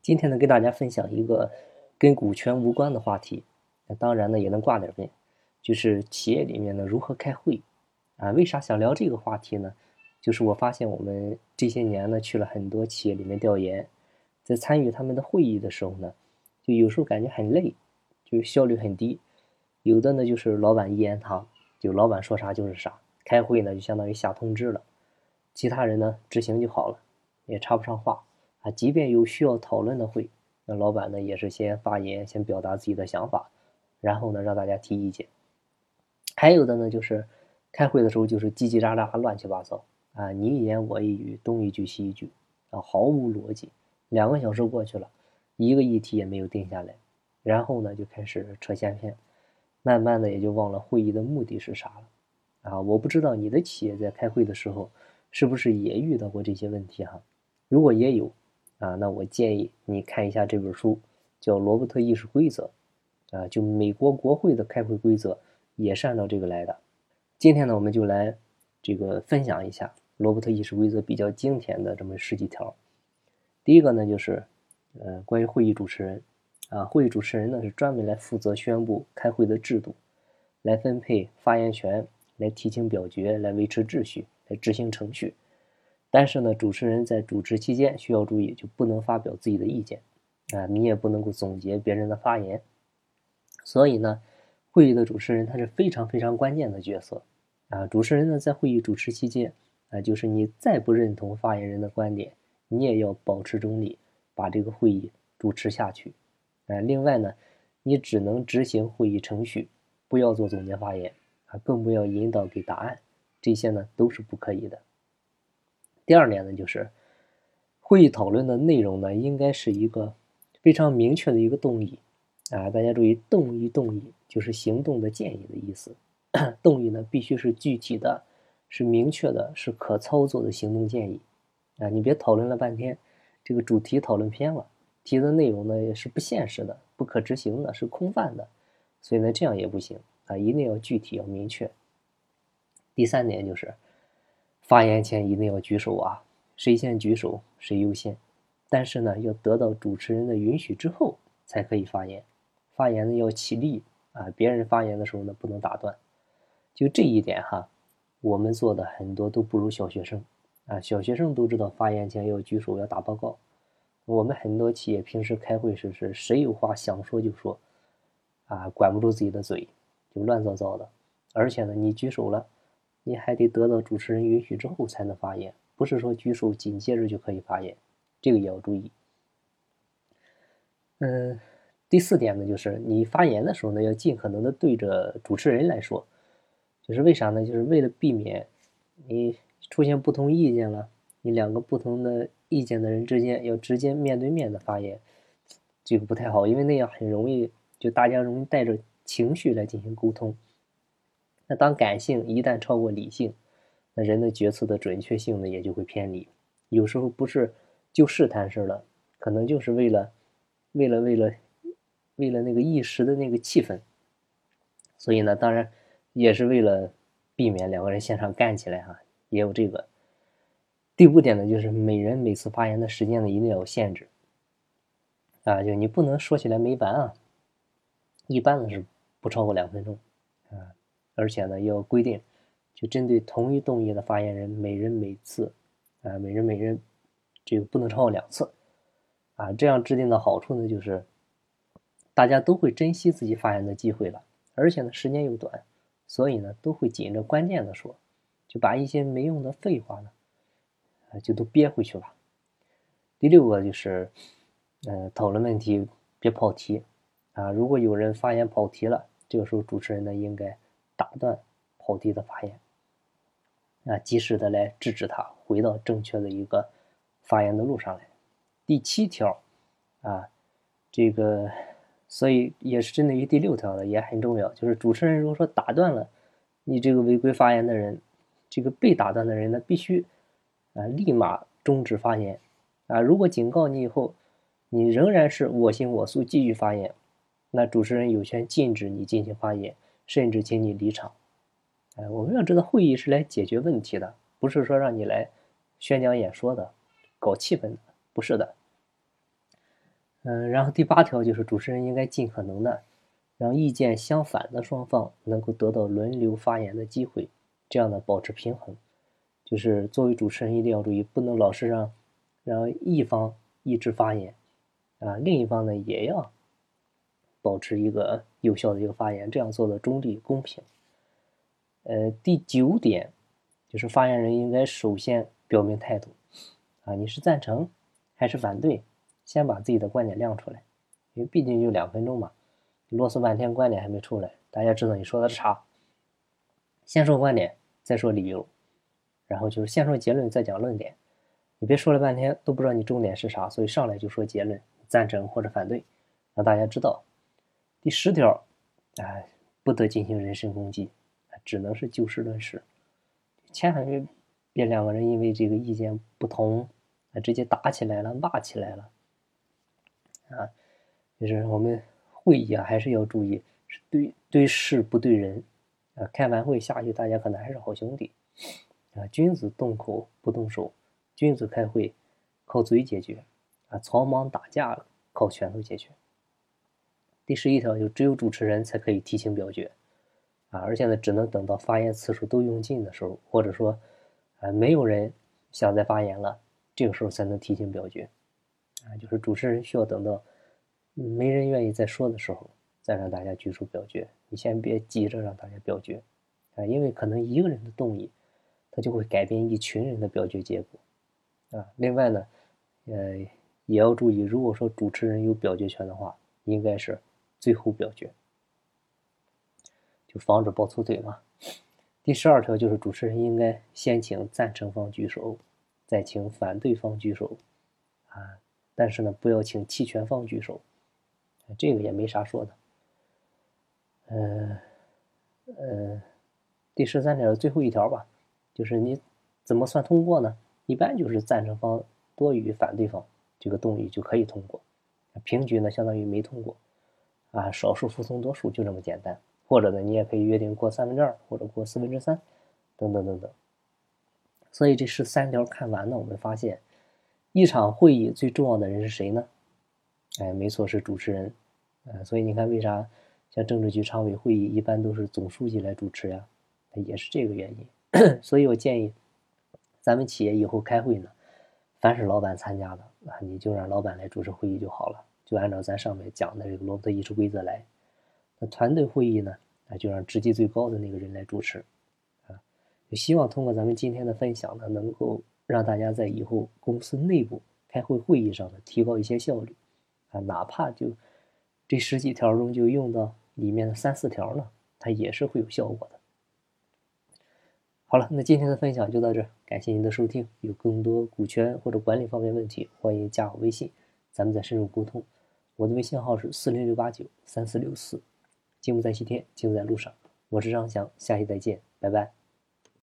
今天呢，跟大家分享一个跟股权无关的话题，那当然呢也能挂点边，就是企业里面呢如何开会啊？为啥想聊这个话题呢？就是我发现我们这些年呢去了很多企业里面调研，在参与他们的会议的时候呢，就有时候感觉很累，就效率很低。有的呢就是老板一言堂，就老板说啥就是啥，开会呢就相当于下通知了，其他人呢执行就好了，也插不上话。即便有需要讨论的会，那老板呢也是先发言，先表达自己的想法，然后呢让大家提意见。还有的呢就是开会的时候就是叽叽喳喳、乱七八糟啊，你一言我一语，东一句西一句啊，毫无逻辑。两个小时过去了，一个议题也没有定下来，然后呢就开始扯闲篇，慢慢的也就忘了会议的目的是啥了。啊，我不知道你的企业在开会的时候是不是也遇到过这些问题哈？如果也有。啊，那我建议你看一下这本书，叫《罗伯特议事规则》，啊，就美国国会的开会规则也是按照这个来的。今天呢，我们就来这个分享一下罗伯特议事规则比较经典的这么十几条。第一个呢，就是呃，关于会议主持人，啊，会议主持人呢是专门来负责宣布开会的制度，来分配发言权，来提请表决，来维持秩序，来执行程序。但是呢，主持人在主持期间需要注意，就不能发表自己的意见，啊，你也不能够总结别人的发言。所以呢，会议的主持人他是非常非常关键的角色，啊，主持人呢在会议主持期间，啊，就是你再不认同发言人的观点，你也要保持中立，把这个会议主持下去，啊，另外呢，你只能执行会议程序，不要做总结发言，啊，更不要引导给答案，这些呢都是不可以的。第二点呢，就是会议讨论的内容呢，应该是一个非常明确的一个动议啊。大家注意，动议动议就是行动的建议的意思。动议呢，必须是具体的，是明确的，是可操作的行动建议啊。你别讨论了半天，这个主题讨论偏了，提的内容呢也是不现实的、不可执行的，是空泛的，所以呢这样也不行啊，一定要具体要明确。第三点就是。发言前一定要举手啊，谁先举手谁优先。但是呢，要得到主持人的允许之后才可以发言。发言呢要起立啊，别人发言的时候呢不能打断。就这一点哈，我们做的很多都不如小学生啊。小学生都知道发言前要举手要打报告。我们很多企业平时开会时是谁有话想说就说，啊，管不住自己的嘴，就乱糟糟的。而且呢，你举手了。你还得得到主持人允许之后才能发言，不是说举手紧接着就可以发言，这个也要注意。嗯，第四点呢，就是你发言的时候呢，要尽可能的对着主持人来说，就是为啥呢？就是为了避免你出现不同意见了，你两个不同的意见的人之间要直接面对面的发言，这个不太好，因为那样很容易就大家容易带着情绪来进行沟通。那当感性一旦超过理性，那人的决策的准确性呢也就会偏离。有时候不是就事谈事了，可能就是为了，为了为了，为了那个一时的那个气氛。所以呢，当然也是为了避免两个人现场干起来哈，也有这个。第五点呢，就是每人每次发言的时间呢一定要有限制，啊，就你不能说起来没完啊。一般呢是不超过两分钟，啊。而且呢，要规定，就针对同一动议的发言人，每人每次，啊，每人每人，这个不能超过两次，啊，这样制定的好处呢，就是大家都会珍惜自己发言的机会了，而且呢，时间又短，所以呢，都会紧着关键的说，就把一些没用的废话呢，啊，就都憋回去了。第六个就是，呃，讨论问题别跑题，啊，如果有人发言跑题了，这个时候主持人呢，应该。打断跑题的发言，啊，及时的来制止他回到正确的一个发言的路上来。第七条，啊，这个所以也是针对于第六条的，也很重要。就是主持人如果说打断了你这个违规发言的人，这个被打断的人呢，必须啊立马终止发言。啊，如果警告你以后，你仍然是我行我素继续发言，那主持人有权禁止你进行发言。甚至请你离场，哎，我们要知道会议是来解决问题的，不是说让你来宣讲演说的，搞气氛的，不是的。嗯，然后第八条就是主持人应该尽可能的让意见相反的双方能够得到轮流发言的机会，这样呢保持平衡。就是作为主持人一定要注意，不能老是让让一方一直发言，啊，另一方呢也要保持一个有效的一个发言，这样做的中立公平。呃，第九点就是发言人应该首先表明态度，啊，你是赞成还是反对？先把自己的观点亮出来，因为毕竟就两分钟嘛，啰嗦半天观点还没出来，大家知道你说的是啥。先说观点，再说理由，然后就是先说结论，再讲论点。你别说了半天都不知道你重点是啥，所以上来就说结论，赞成或者反对，让大家知道。第十条，哎，不得进行人身攻击。只能是就事论事，千万别两个人因为这个意见不同，啊，直接打起来了，骂起来了，啊，就是我们会议啊，还是要注意，是对对事不对人，啊，开完会下去，大家可能还是好兄弟，啊，君子动口不动手，君子开会靠嘴解决，啊，草莽打架靠拳头解决。第十一条就只有主持人才可以提请表决。啊，而且呢，只能等到发言次数都用尽的时候，或者说，啊，没有人想再发言了，这个时候才能提请表决。啊，就是主持人需要等到没人愿意再说的时候，再让大家举手表决。你先别急着让大家表决，啊，因为可能一个人的动议，他就会改变一群人的表决结果。啊，另外呢，呃，也要注意，如果说主持人有表决权的话，应该是最后表决。就防止抱粗腿嘛。第十二条就是主持人应该先请赞成方举手，再请反对方举手，啊，但是呢，不要请弃权方举手，这个也没啥说的。呃，呃，第十三条最后一条吧，就是你怎么算通过呢？一般就是赞成方多于反对方，这个动议就可以通过。平局呢，相当于没通过，啊，少数服从多数，就这么简单。或者呢，你也可以约定过三分之二，或者过四分之三，等等等等。所以这十三条看完呢，我们发现一场会议最重要的人是谁呢？哎，没错，是主持人。呃，所以你看，为啥像政治局常委会议一般都是总书记来主持呀？也是这个原因。所以我建议咱们企业以后开会呢，凡是老板参加的，啊，你就让老板来主持会议就好了，就按照咱上面讲的这个罗伯特议事规则来。那团队会议呢？那，就让职级最高的那个人来主持，啊，就希望通过咱们今天的分享呢，能够让大家在以后公司内部开会会议上呢，提高一些效率，啊，哪怕就这十几条中就用到里面的三四条呢，它也是会有效果的。好了，那今天的分享就到这，感谢您的收听。有更多股权或者管理方面问题，欢迎加我微信，咱们再深入沟通。我的微信号是四零六八九三四六四。金不在西天，金不在路上。我是张翔，下期再见，拜拜。